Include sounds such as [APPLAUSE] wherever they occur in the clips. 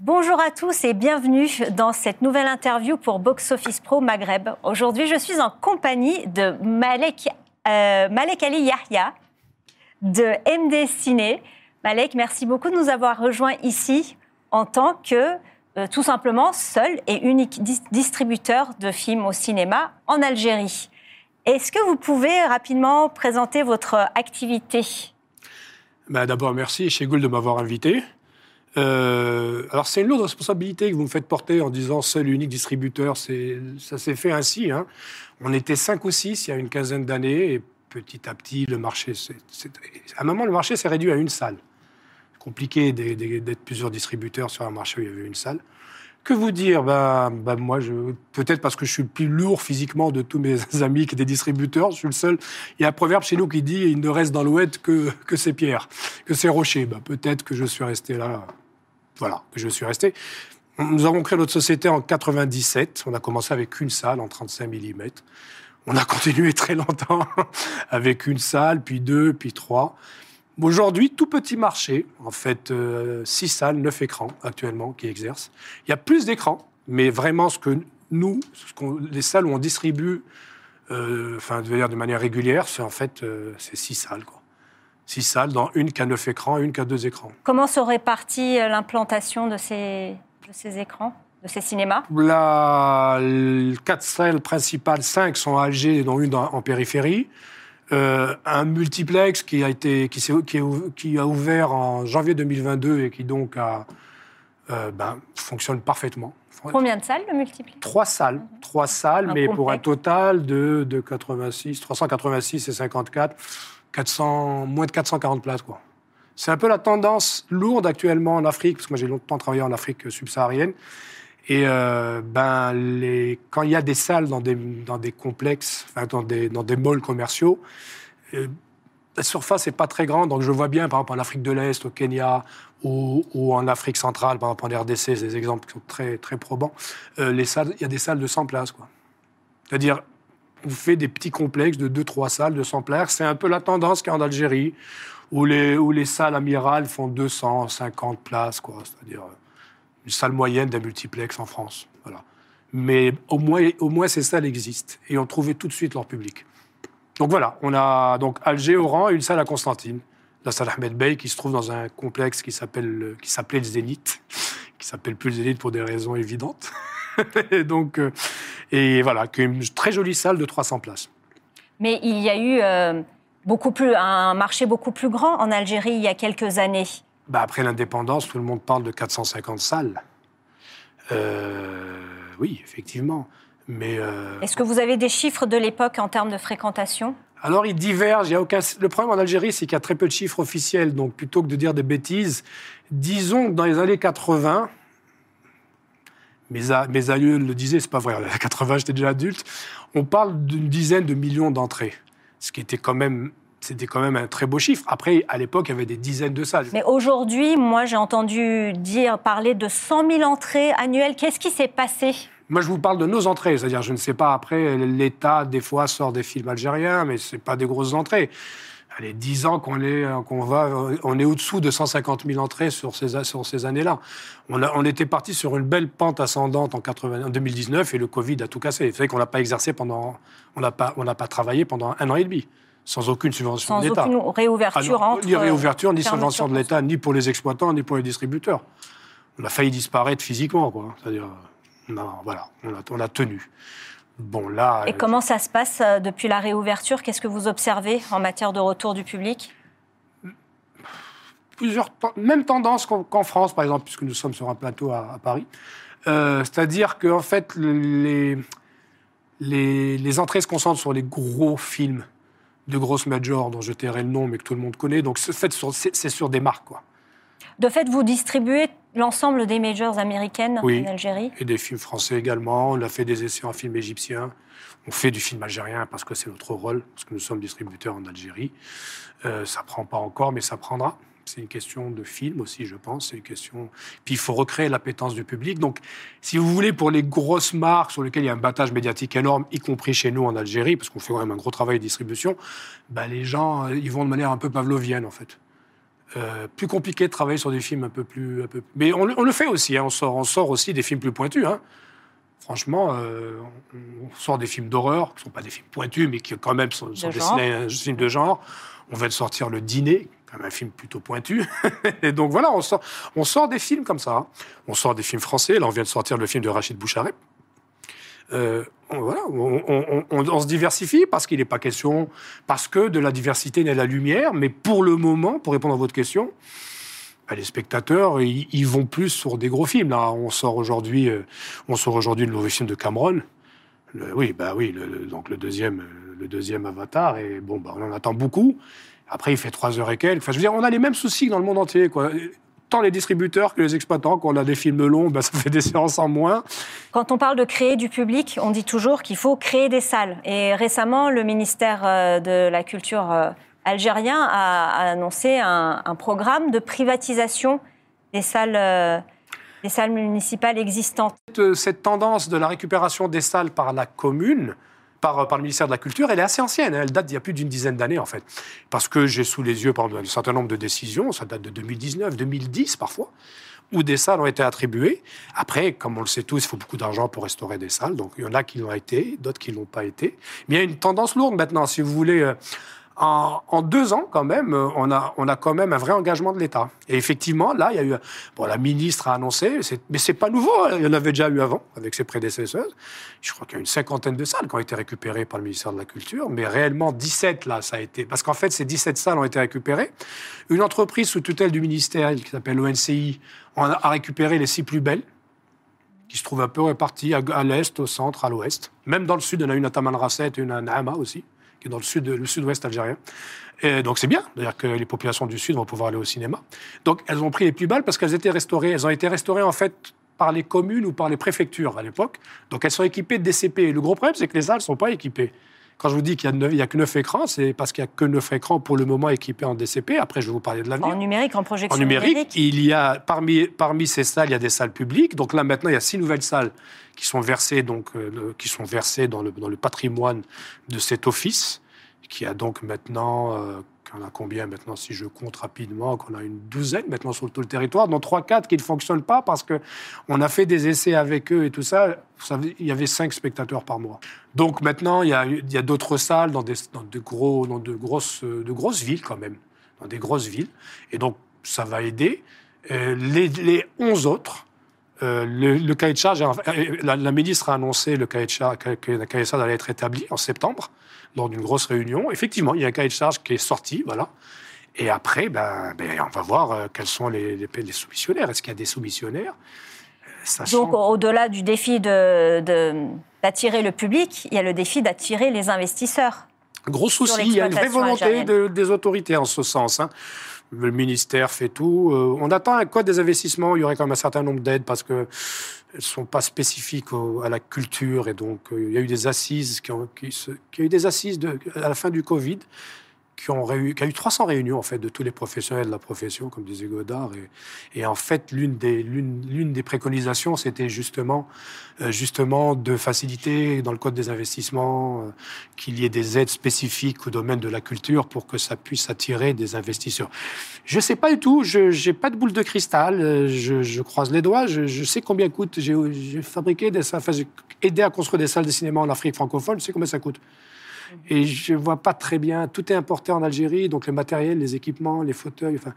Bonjour à tous et bienvenue dans cette nouvelle interview pour Box Office Pro Maghreb. Aujourd'hui, je suis en compagnie de Malek, euh, Ali Yahya de MD Ciné. Malek, merci beaucoup de nous avoir rejoints ici en tant que euh, tout simplement seul et unique distributeur de films au cinéma en Algérie. Est-ce que vous pouvez rapidement présenter votre activité? Ben, D'abord, merci chez Gould de m'avoir invité. Euh, alors, c'est une lourde responsabilité que vous me faites porter en disant seul unique distributeur. Ça s'est fait ainsi. Hein. On était cinq ou six il y a une quinzaine d'années et petit à petit, le marché. À un moment, le marché s'est réduit à une salle. Compliqué d'être plusieurs distributeurs sur un marché où il y avait une salle. Que vous dire? Ben, ben moi, peut-être parce que je suis le plus lourd physiquement de tous mes [LAUGHS] amis qui étaient distributeurs, je suis le seul. Il y a un proverbe chez nous qui dit il ne reste dans l'oued que, que ces pierres, que ces rochers. Ben, peut-être que je suis resté là. Voilà, que je suis resté. Nous avons créé notre société en 97. On a commencé avec une salle en 35 mm. On a continué très longtemps [LAUGHS] avec une salle, puis deux, puis trois. Aujourd'hui, tout petit marché, en fait, euh, six salles, neuf écrans actuellement qui exercent. Il y a plus d'écrans, mais vraiment ce que nous, les salles où on distribue, euh, enfin, de manière régulière, c'est en fait euh, c'est six salles, quoi. Six salles, dans une qui a neuf écrans, une qui a deux écrans. Comment se répartit l'implantation de ces, de ces écrans de ces cinémas? La, quatre salles principales, cinq sont à Alger, dont une en périphérie. Euh, un multiplex qui a été qui, qui, qui, a ouvert en janvier 2022 et qui donc a, euh, ben, fonctionne parfaitement. Combien de salles le multiplex? Trois salles, trois salles, mais pour un total de, de 86, 386 et 54, 400, moins de 440 places quoi. C'est un peu la tendance lourde actuellement en Afrique, parce que moi j'ai longtemps travaillé en Afrique subsaharienne. Et euh, ben, les, quand il y a des salles dans des, dans des complexes, dans, des, dans des malls commerciaux, euh, la surface n'est pas très grande. Donc je vois bien, par exemple, en Afrique de l'Est, au Kenya, ou, ou, en Afrique centrale, par exemple en RDC, c'est des exemples qui sont très, très probants. Euh, les salles, il y a des salles de 100 places. Quoi. C'est-à-dire, on fait des petits complexes de 2-3 salles de 100 places. C'est un peu la tendance qu'il y a en Algérie, où les, salles amirales font 250 places. Quoi. C'est-à-dire une salle moyenne d'un multiplex en France. Voilà. Mais au moins, ces salles existent et ont trouvé tout de suite leur public. Donc voilà, on a donc Alger, Oran et une salle à Constantine, la salle Ahmed Bey, qui se trouve dans un complexe qui s'appelle qui s'appelait le Zénith, [LAUGHS] qui s'appelle plus le Zénith pour des raisons évidentes. [LAUGHS] donc euh, et voilà, une très jolie salle de 300 places. Mais il y a eu euh, beaucoup plus un marché beaucoup plus grand en Algérie il y a quelques années. Bah, après l'indépendance, tout le monde parle de 450 salles. Euh, oui, effectivement. Mais euh, Est-ce que vous avez des chiffres de l'époque en termes de fréquentation? Alors, ils divergent. Il y a aucun... Le problème en Algérie, c'est qu'il y a très peu de chiffres officiels. Donc, plutôt que de dire des bêtises, disons que dans les années 80, mes, mes aïeux le disaient, c'est pas vrai, en 80, j'étais déjà adulte, on parle d'une dizaine de millions d'entrées. Ce qui était quand même c'était quand même un très beau chiffre. Après, à l'époque, il y avait des dizaines de salles. Mais aujourd'hui, moi, j'ai entendu dire parler de 100 000 entrées annuelles. Qu'est-ce qui s'est passé? Moi, je vous parle de nos entrées, c'est-à-dire, je ne sais pas, après, l'État, des fois, sort des films algériens, mais ce n'est pas des grosses entrées. Allez, 10 ans qu'on est, qu'on va, on est au-dessous de 150 000 entrées sur ces, sur ces années-là. On, on était parti sur une belle pente ascendante en, 80, en 2019 et le Covid a tout cassé. Vous savez qu'on n'a pas exercé pendant, on n'a pas, on n'a pas travaillé pendant un an et demi sans aucune subvention de l'État. Sans aucune réouverture ah Ni réouverture, ni subvention de l'État, ni pour les exploitants, ni pour les distributeurs. On a failli disparaître physiquement, quoi. C'est-à-dire, voilà, on a, tenu. Bon, là. Et comment ça se passe euh, depuis la réouverture? Qu'est-ce que vous observez en matière de retour du public? Plusieurs, même tendance qu'en France, par exemple, puisque nous sommes sur un plateau à, Paris. Euh, c'est-à-dire qu'en fait, les, les, les entrées se concentrent sur les gros films de grosses majors dont je tairai le nom, mais que tout le monde connaît. Donc, c'est sur des marques, quoi. De fait, vous distribuez l'ensemble des majors américaines en Algérie Et des films français également. On a fait des essais en film égyptien. On fait du film algérien parce que c'est notre rôle, parce que nous sommes distributeurs en Algérie. Euh, ça prend pas encore, mais ça prendra. C'est une question de film aussi, je pense. C'est une question. Puis il faut recréer l'appétence du public. Donc, si vous voulez, pour les grosses marques sur lesquelles il y a un battage médiatique énorme, y compris chez nous en Algérie, parce qu'on fait quand même un gros travail de distribution, bah, les gens, euh, ils vont de manière un peu pavlovienne, en fait. Plus compliqué de travailler sur des films un peu plus. Un peu... Mais on, le fait aussi, hein. on, sort, on sort aussi des films plus pointus. Hein. Franchement, on sort des films d'horreur, qui ne sont pas des films pointus, mais qui quand même sont, sont des films de genre. On vient de sortir Le Dîner, quand même un film plutôt pointu. [LAUGHS] et donc voilà, on sort, on sort des films comme ça. On sort des films français. Là, on vient de sortir le film de Rachid Boucharet. Euh, on, se diversifie parce qu'il n'est pas question, parce que de la diversité naît la lumière, mais pour le moment, pour répondre à votre question, bah, les spectateurs, ils, vont plus sur des gros films. Là, on sort aujourd'hui, euh, on sort aujourd'hui le nouveau film de Cameron. oui, bah oui, donc le deuxième, le deuxième Avatar, et bon, bah, on en attend beaucoup. Après, il fait trois heures et quelques. Enfin, je veux dire, on a les mêmes soucis dans le monde entier, quoi. Tant les distributeurs que les exploitants, quand on a des films longs, ben, ça fait des séances en moins. Quand on parle de créer du public, on dit toujours qu'il faut créer des salles. Et récemment, le ministère euh, de la Culture euh, algérien a annoncé un, programme de privatisation des salles. Euh, des salles municipales existantes. Cette tendance de la récupération des salles par la commune, par, par, le ministère de la Culture, elle est assez ancienne. Hein. Elle date d'il y a plus d'une dizaine d'années, en fait. Parce que j'ai sous les yeux, un certain nombre de décisions, ça date de 2019, 2010 parfois, où des salles ont été attribuées. Après, comme on le sait tous, il faut beaucoup d'argent pour restaurer des salles. Donc, il y en a qui l'ont été, d'autres qui ne l'ont pas été. Mais il y a une tendance lourde maintenant. Si vous voulez, euh, en, deux ans, quand même, euh, on a, quand même un vrai engagement de l'État. Et effectivement, là, il y a eu. Bon, la ministre a annoncé, mais c'est pas nouveau, hein, il y en avait déjà eu avant, avec ses prédécesseurs. Je crois qu'il y a une cinquantaine de salles qui ont été récupérées par le ministère de la Culture, mais réellement 17, là, ça a été. Parce qu'en fait, ces 17 salles ont été récupérées. Une entreprise sous tutelle du ministère, qui s'appelle l'ONCI, a récupéré les six plus belles qui se trouvent un peu réparties à, l'est, au centre, à l'ouest. Même dans le sud, on a une à Tamanrasset et une à Naama aussi qui est dans le sud, le sud-ouest algérien. Et donc c'est bien, d'ailleurs que les populations du sud vont pouvoir aller au cinéma. Donc elles ont pris les plus balles parce qu'elles étaient restaurées. Elles ont été restaurées en fait par les communes ou par les préfectures à l'époque. Donc elles sont équipées de DCP. le gros problème, c'est que les salles ne sont pas équipées. Quand je vous dis qu'il n'y a, a, que 9 écrans, c'est parce qu'il n'y a que 9 écrans pour le moment équipés en DCP. Après, je vais vous parler de l'avenir. En numérique, en projection En numérique, il y a, parmi, parmi ces salles, il y a des salles publiques. Donc là, maintenant, il y a six nouvelles salles qui sont versées, donc, euh, qui sont versées dans, le, dans le patrimoine de cet office qui a donc maintenant, euh, qu'on a combien maintenant, si je compte rapidement, qu'on a une douzaine maintenant sur tout le territoire, dont trois, quatre qui ne fonctionnent pas parce qu'on a fait des essais avec eux et tout ça. Il y avait cinq spectateurs par mois. Donc maintenant, il y a, d'autres salles dans, des, de gros, dans de, grosses, de grosses villes quand même, dans des grosses villes. Et donc, ça va aider. Euh, les, les 11 autres, euh, le, cahier de charge, la, ministre a annoncé le cahier de charge, que le cahier de charge allait être établi en septembre lors d'une grosse réunion. Effectivement, il y a un cahier de charge qui est sorti, voilà. Et après, ben, ben on va voir euh, quels sont les, les, soumissionnaires. Est-ce qu'il y a des soumissionnaires? Euh, Donc, au-delà du défi d'attirer de, le public, il y a le défi d'attirer les investisseurs. Gros souci, il y a une vraie volonté des autorités en ce sens. Hein. Le ministère fait tout. Euh, on attend un code des investissements. Il y aurait quand même un certain nombre d'aides parce que elles sont pas spécifiques à la culture et donc euh, il y a eu des assises qui ont, qui, qui a eu des assises à la fin du Covid qui, ont qui a eu 300 réunions en fait de tous les professionnels de la profession, comme disait Godard. Et, et en fait, l'une des, l'une, des préconisations, c'était justement, euh, justement de faciliter dans le code des investissements euh, qu'il y ait des aides spécifiques au domaine de la culture pour que ça puisse attirer des investisseurs. Je sais pas du tout, je n'ai pas de boule de cristal, euh, je, je croise les doigts, je, je sais combien coûte. J'ai, fabriqué des enfin, j'ai aidé à construire des salles de cinéma en Afrique francophone, je sais combien ça coûte. Et je ne vois pas très bien. Tout est importé en Algérie, donc le matériel, les équipements, les fauteuils. Enfin,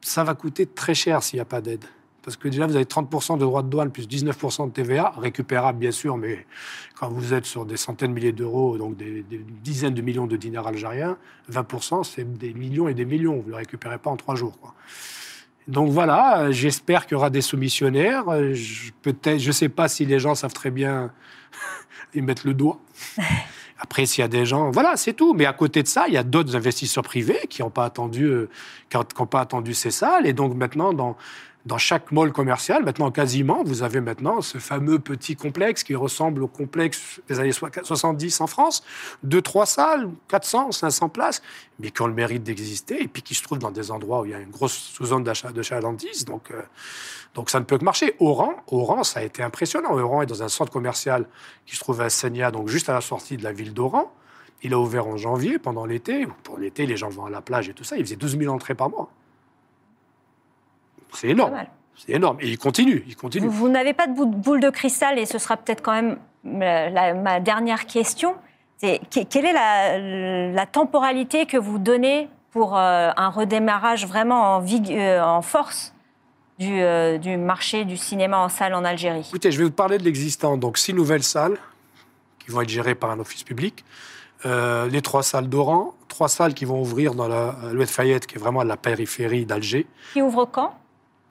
ça va coûter très cher s'il n'y a pas d'aide. Parce que déjà, vous avez 30% de droits de douane plus 19% de TVA, récupérable bien sûr, mais quand vous êtes sur des centaines de milliers d'euros, donc des, dizaines de millions de dinars algériens, 20%, c'est des millions et des millions. Vous ne le récupérez pas en trois jours. Donc voilà, j'espère qu'il y aura des soumissionnaires. Je ne sais pas si les gens savent très bien [LAUGHS] y mettre le doigt. [LAUGHS] Après, s'il y a des gens, voilà, c'est tout. Mais à côté de ça, il y a d'autres investisseurs privés qui n'ont pas attendu, euh, qui n'ont pas attendu ces salles. Et donc maintenant, dans dans chaque mall commercial, maintenant quasiment, vous avez maintenant ce fameux petit complexe qui ressemble au complexe des années 70 en France, deux, trois salles, 400, 500 places, mais qui ont le mérite d'exister et puis qui se trouvent dans des endroits où il y a une grosse sous-zone d'achat de chalandise. Donc, euh, donc ça ne peut que marcher. Oran, Oran, ça a été impressionnant. Oran est dans un centre commercial qui se trouve à Senia, donc juste à la sortie de la ville d'Oran. Il a ouvert en janvier, pendant l'été. Pour l'été, les gens vont à la plage et tout ça. Il faisait 12 000 entrées par mois. C'est énorme. C'est énorme. Et il continue, il continue. Vous, n'avez pas de boule de cristal et ce sera peut-être quand même ma dernière question. C'est, quelle est la, temporalité que vous donnez pour euh, un redémarrage vraiment en, euh, en force du, euh, du, marché du cinéma en salle en Algérie? Écoutez, je vais vous parler de l'existant. Donc, six nouvelles salles qui vont être gérées par un office public. les trois salles d'Oran, trois salles qui vont ouvrir dans la Louis Fayette, qui est vraiment à la périphérie d'Alger. Qui ouvrent quand?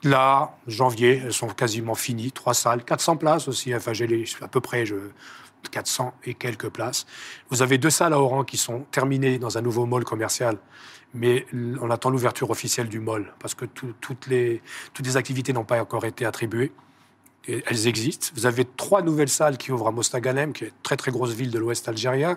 Là, janvier, elles sont quasiment finies. Trois salles, 400 places aussi. Enfin, j'ai à peu près je, 400 et quelques places. Vous avez deux salles à Oran qui sont terminées dans un nouveau mall commercial, mais on attend l'ouverture officielle du mall parce que toutes les activités n'ont pas encore été attribuées elles existent. Vous avez trois nouvelles salles qui ouvrent à Mostaganem, qui est une très très grosse ville de l'Ouest algérien.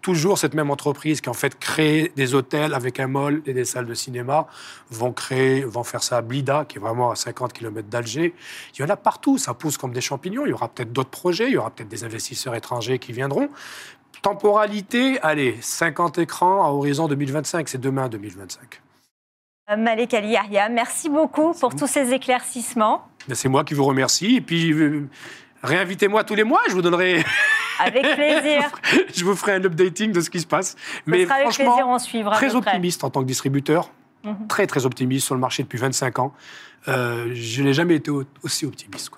Toujours cette même entreprise qui en fait crée des hôtels avec un mall et des salles de cinéma, vont créer, vont faire ça à Blida, qui est vraiment à 50 km d'Alger. Il y en a partout, ça pousse comme des champignons. Il y aura peut-être d'autres projets, il y aura peut-être des investisseurs étrangers qui viendront. Temporalité, allez, 50 écrans à horizon 2025, c'est demain 2025. Malek Ali Yahya, merci beaucoup pour tous ces éclaircissements. Ben, c'est moi qui vous remercie. Et puis, euh, réinvitez-moi tous les mois, je vous donnerai. [LAUGHS] Avec plaisir. je vous ferai un updating de ce qui se passe. Mais franchement, plaisir, on suivra très optimiste en tant que distributeur. Mhm. Très, très optimiste sur le marché depuis 25 ans. Euh, je n'ai jamais été aussi optimiste.